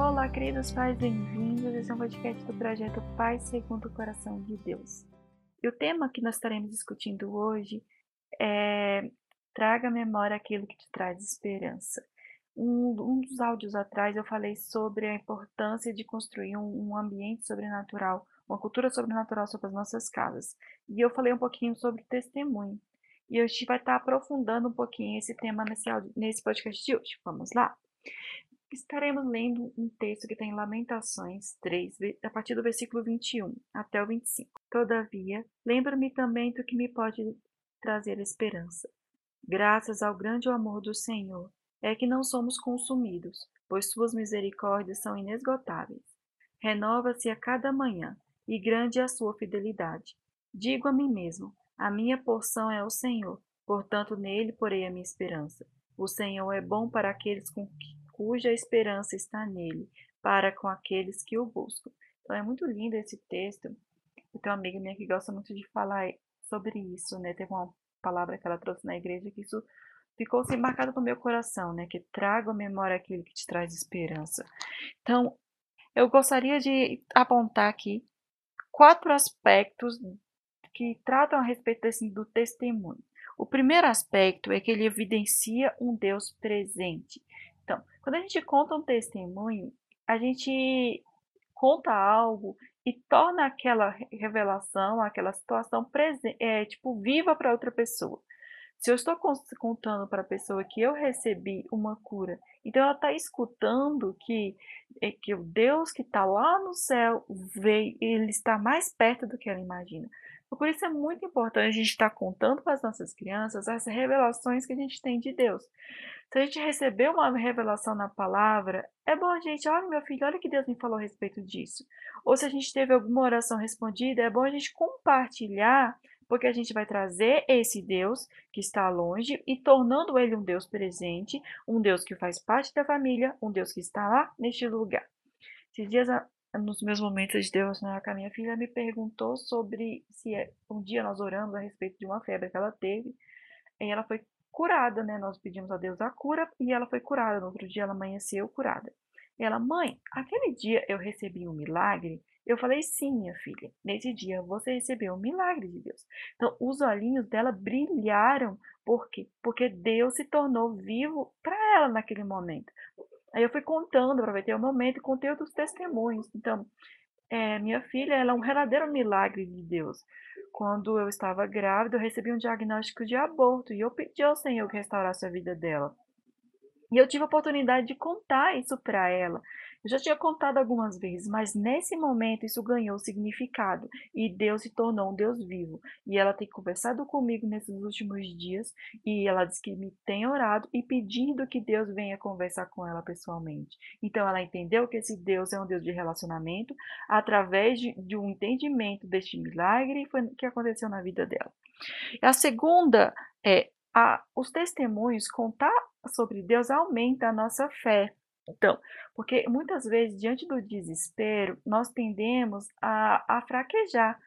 Olá, queridos pais, bem-vindos. Esse é um podcast do projeto Pai Segundo o Coração de Deus. E o tema que nós estaremos discutindo hoje é Traga à memória aquilo que te traz esperança. Um, um dos áudios atrás eu falei sobre a importância de construir um, um ambiente sobrenatural, uma cultura sobrenatural sobre as nossas casas. E eu falei um pouquinho sobre testemunho. E a gente vai estar aprofundando um pouquinho esse tema nesse, áudio, nesse podcast de hoje. Vamos lá? Estaremos lendo um texto que tem Lamentações 3, a partir do versículo 21 até o 25. Todavia, lembro-me também do que me pode trazer esperança. Graças ao grande amor do Senhor, é que não somos consumidos, pois suas misericórdias são inesgotáveis. Renova-se a cada manhã, e grande é a sua fidelidade. Digo a mim mesmo: a minha porção é o Senhor, portanto nele porei a minha esperança. O Senhor é bom para aqueles com cuja esperança está nele, para com aqueles que o buscam. Então é muito lindo esse texto. Eu tenho uma amiga minha que gosta muito de falar sobre isso, né? Teve uma palavra que ela trouxe na igreja que isso ficou assim marcado no meu coração, né? Que traga à memória aquilo que te traz esperança. Então, eu gostaria de apontar aqui quatro aspectos que tratam a respeito desse, do testemunho. O primeiro aspecto é que ele evidencia um Deus presente. Quando a gente conta um testemunho, a gente conta algo e torna aquela revelação, aquela situação é, tipo viva para outra pessoa. Se eu estou contando para a pessoa que eu recebi uma cura, então ela está escutando que, é, que o Deus que está lá no céu veio, ele está mais perto do que ela imagina. Por isso é muito importante a gente estar contando para as nossas crianças as revelações que a gente tem de Deus. Se a gente receber uma revelação na palavra, é bom a gente, olha meu filho, olha que Deus me falou a respeito disso. Ou se a gente teve alguma oração respondida, é bom a gente compartilhar, porque a gente vai trazer esse Deus que está longe e tornando ele um Deus presente, um Deus que faz parte da família, um Deus que está lá neste lugar. Esses dias nos meus momentos de Deus, né, a minha filha me perguntou sobre se é, um dia nós oramos a respeito de uma febre que ela teve, e ela foi curada, né? Nós pedimos a Deus a cura e ela foi curada. No outro dia ela amanheceu curada. E ela, mãe, aquele dia eu recebi um milagre? Eu falei, sim, minha filha. Nesse dia você recebeu um milagre de Deus. Então, os olhinhos dela brilharam. Por quê? Porque Deus se tornou vivo para ela naquele momento. Aí eu fui contando, aproveitei o momento e contei outros testemunhos. Então, é, minha filha, ela é um verdadeiro milagre de Deus. Quando eu estava grávida, eu recebi um diagnóstico de aborto e eu pedi ao Senhor que restaurasse a vida dela. E eu tive a oportunidade de contar isso para ela. Eu já tinha contado algumas vezes, mas nesse momento isso ganhou significado e Deus se tornou um Deus vivo. E ela tem conversado comigo nesses últimos dias e ela disse que me tem orado e pedindo que Deus venha conversar com ela pessoalmente. Então ela entendeu que esse Deus é um Deus de relacionamento através de, de um entendimento deste milagre que aconteceu na vida dela. A segunda é a, os testemunhos, contar sobre Deus aumenta a nossa fé. Então, porque muitas vezes, diante do desespero, nós tendemos a, a fraquejar.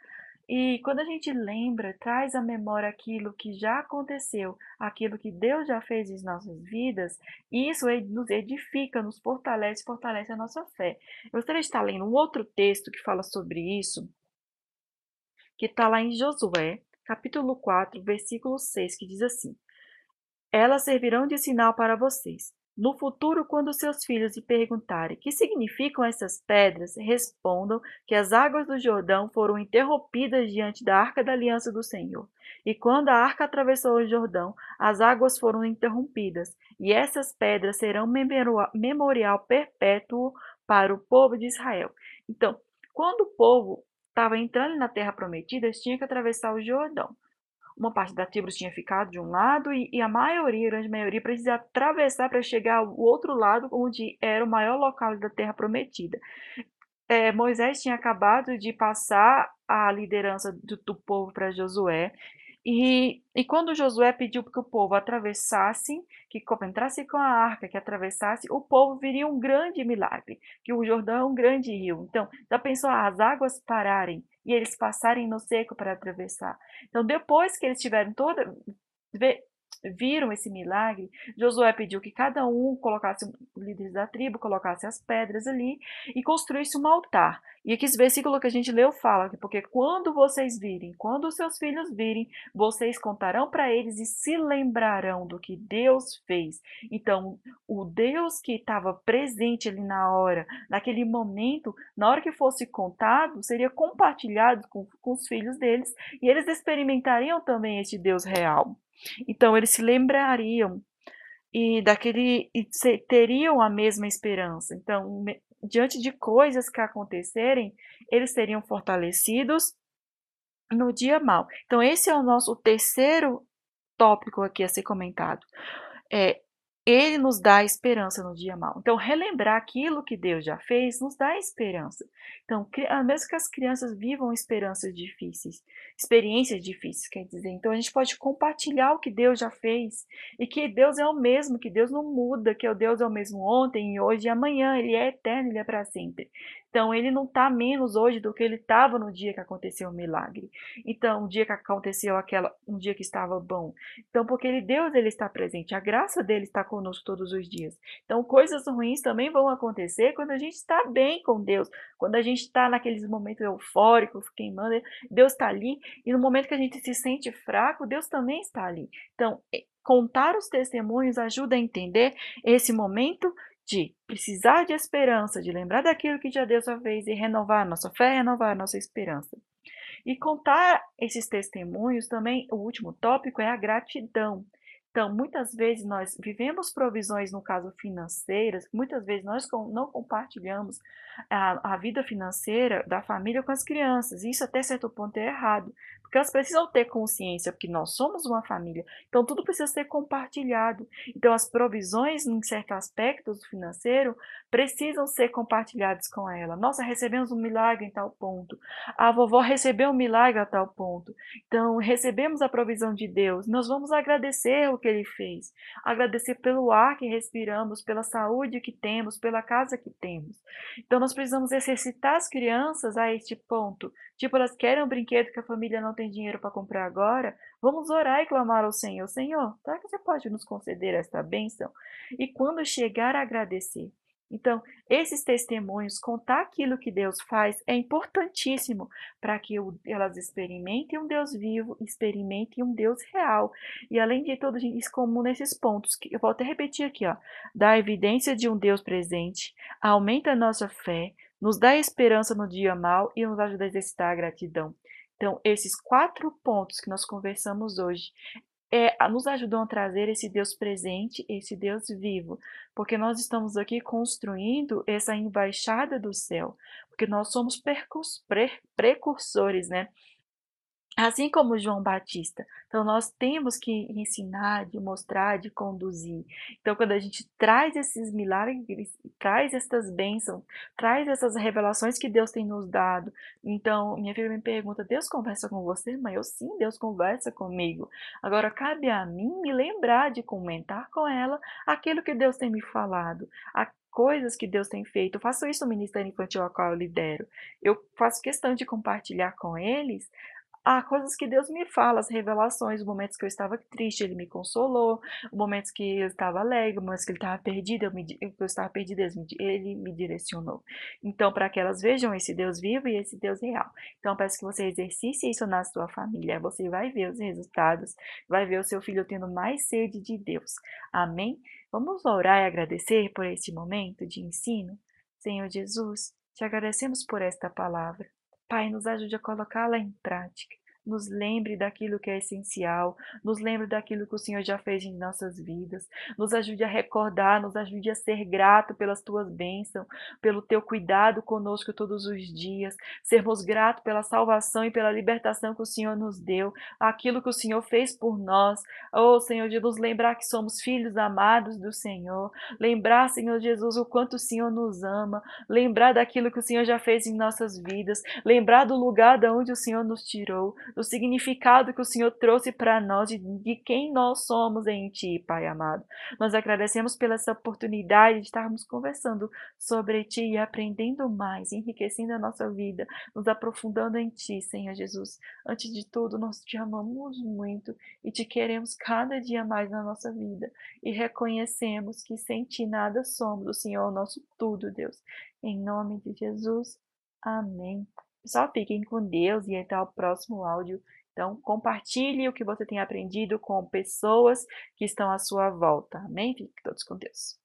E quando a gente lembra, traz à memória aquilo que já aconteceu, aquilo que Deus já fez em nossas vidas, isso nos edifica, nos fortalece, fortalece a nossa fé. Eu gostaria de estar lendo um outro texto que fala sobre isso, que está lá em Josué, capítulo 4, versículo 6, que diz assim: Elas servirão de sinal para vocês. No futuro, quando seus filhos lhe perguntarem que significam essas pedras, respondam que as águas do Jordão foram interrompidas diante da arca da aliança do Senhor. E quando a arca atravessou o Jordão, as águas foram interrompidas, e essas pedras serão memorial perpétuo para o povo de Israel. Então, quando o povo estava entrando na terra prometida, eles tinham que atravessar o Jordão. Uma parte da tribo tinha ficado de um lado e, e a maioria, a grande maioria, precisava atravessar para chegar ao outro lado, onde era o maior local da terra prometida. É, Moisés tinha acabado de passar a liderança do, do povo para Josué e, e quando Josué pediu que o povo atravessasse, que entrasse com a arca, que atravessasse, o povo viria um grande milagre, que o Jordão é um grande rio. Então, já pensou as águas pararem e eles passarem no seco para atravessar. Então, depois que eles tiveram toda viram esse milagre, Josué pediu que cada um colocasse, líderes da tribo, colocasse as pedras ali e construísse um altar. E aqui esse versículo que a gente leu fala que porque quando vocês virem, quando os seus filhos virem, vocês contarão para eles e se lembrarão do que Deus fez. Então, o Deus que estava presente ali na hora, naquele momento, na hora que fosse contado, seria compartilhado com, com os filhos deles e eles experimentariam também este Deus real. Então eles se lembrariam e daquele e teriam a mesma esperança. Então, diante de coisas que acontecerem, eles seriam fortalecidos no dia mal. Então, esse é o nosso terceiro tópico aqui a ser comentado. É, ele nos dá esperança no dia mal. Então, relembrar aquilo que Deus já fez nos dá esperança. Então, ah, mesmo que as crianças vivam experiências difíceis, experiências difíceis, quer dizer, então a gente pode compartilhar o que Deus já fez e que Deus é o mesmo, que Deus não muda, que o Deus é o mesmo ontem, hoje e amanhã, ele é eterno, ele é para sempre. Então, ele não está menos hoje do que ele estava no dia que aconteceu o milagre. Então, o dia que aconteceu aquela, um dia que estava bom. Então, porque ele, Deus ele está presente, a graça dele está conosco todos os dias. Então, coisas ruins também vão acontecer quando a gente está bem com Deus, quando a gente está naqueles momentos eufóricos, queimando, Deus está ali. E no momento que a gente se sente fraco, Deus também está ali. Então, contar os testemunhos ajuda a entender esse momento de precisar de esperança, de lembrar daquilo que já Deus já fez e renovar a nossa fé, renovar a nossa esperança. E contar esses testemunhos também, o último tópico é a gratidão. Então, muitas vezes nós vivemos provisões, no caso financeiras, muitas vezes nós não compartilhamos a, a vida financeira da família com as crianças. Isso até certo ponto é errado, porque elas precisam ter consciência, porque nós somos uma família, então tudo precisa ser compartilhado. Então, as provisões, em certos aspectos financeiro, precisam ser compartilhadas com ela. Nossa, recebemos um milagre em tal ponto. A vovó recebeu um milagre a tal ponto. Então, recebemos a provisão de Deus. Nós vamos agradecer o que ele fez. Agradecer pelo ar que respiramos, pela saúde que temos, pela casa que temos. Então, nós precisamos exercitar as crianças a este ponto. Tipo, elas querem um brinquedo que a família não tem dinheiro para comprar agora. Vamos orar e clamar ao Senhor: Senhor, será que você pode nos conceder esta bênção? E quando chegar a agradecer, então, esses testemunhos, contar aquilo que Deus faz, é importantíssimo para que elas experimentem um Deus vivo, experimentem um Deus real. E além de tudo, isso como nesses pontos, que eu vou até repetir aqui, ó, dá evidência de um Deus presente, aumenta a nossa fé, nos dá esperança no dia mal e nos ajuda a exercitar a gratidão. Então, esses quatro pontos que nós conversamos hoje é, nos ajudam a trazer esse Deus presente, esse Deus vivo, porque nós estamos aqui construindo essa embaixada do céu, porque nós somos precursores, né? Assim como João Batista. Então, nós temos que ensinar, de mostrar, de conduzir. Então, quando a gente traz esses milagres, traz essas bênçãos, traz essas revelações que Deus tem nos dado. Então, minha filha me pergunta: Deus conversa com você? Mas eu sim, Deus conversa comigo. Agora, cabe a mim me lembrar de comentar com ela aquilo que Deus tem me falado, coisas que Deus tem feito. Eu faço isso no Ministério Infantil ao qual eu lidero. Eu faço questão de compartilhar com eles Há coisas que Deus me fala, as revelações, momentos que eu estava triste, Ele me consolou, momentos que eu estava alegre, momentos que Ele estava perdido, eu, me, eu estava perdido, Ele me direcionou. Então, para que elas vejam esse Deus vivo e esse Deus real. Então, peço que você exercite isso na sua família, você vai ver os resultados, vai ver o seu filho tendo mais sede de Deus. Amém? Vamos orar e agradecer por este momento de ensino? Senhor Jesus, te agradecemos por esta palavra. Pai, nos ajude a colocá-la em prática nos lembre daquilo que é essencial, nos lembre daquilo que o Senhor já fez em nossas vidas, nos ajude a recordar, nos ajude a ser grato pelas tuas bênçãos, pelo teu cuidado conosco todos os dias, sermos gratos pela salvação e pela libertação que o Senhor nos deu, aquilo que o Senhor fez por nós. Oh, Senhor, de nos lembrar que somos filhos amados do Senhor, lembrar, Senhor Jesus, o quanto o Senhor nos ama, lembrar daquilo que o Senhor já fez em nossas vidas, lembrar do lugar de onde o Senhor nos tirou, do significado que o Senhor trouxe para nós, de, de quem nós somos em Ti, Pai amado. Nós agradecemos pela essa oportunidade de estarmos conversando sobre Ti e aprendendo mais, enriquecendo a nossa vida, nos aprofundando em Ti, Senhor Jesus. Antes de tudo, nós te amamos muito e te queremos cada dia mais na nossa vida e reconhecemos que sem Ti nada somos, o Senhor é o nosso tudo, Deus. Em nome de Jesus, amém. Pessoal, fiquem com Deus e até o próximo áudio. Então, compartilhe o que você tem aprendido com pessoas que estão à sua volta. Amém? Fiquem todos com Deus.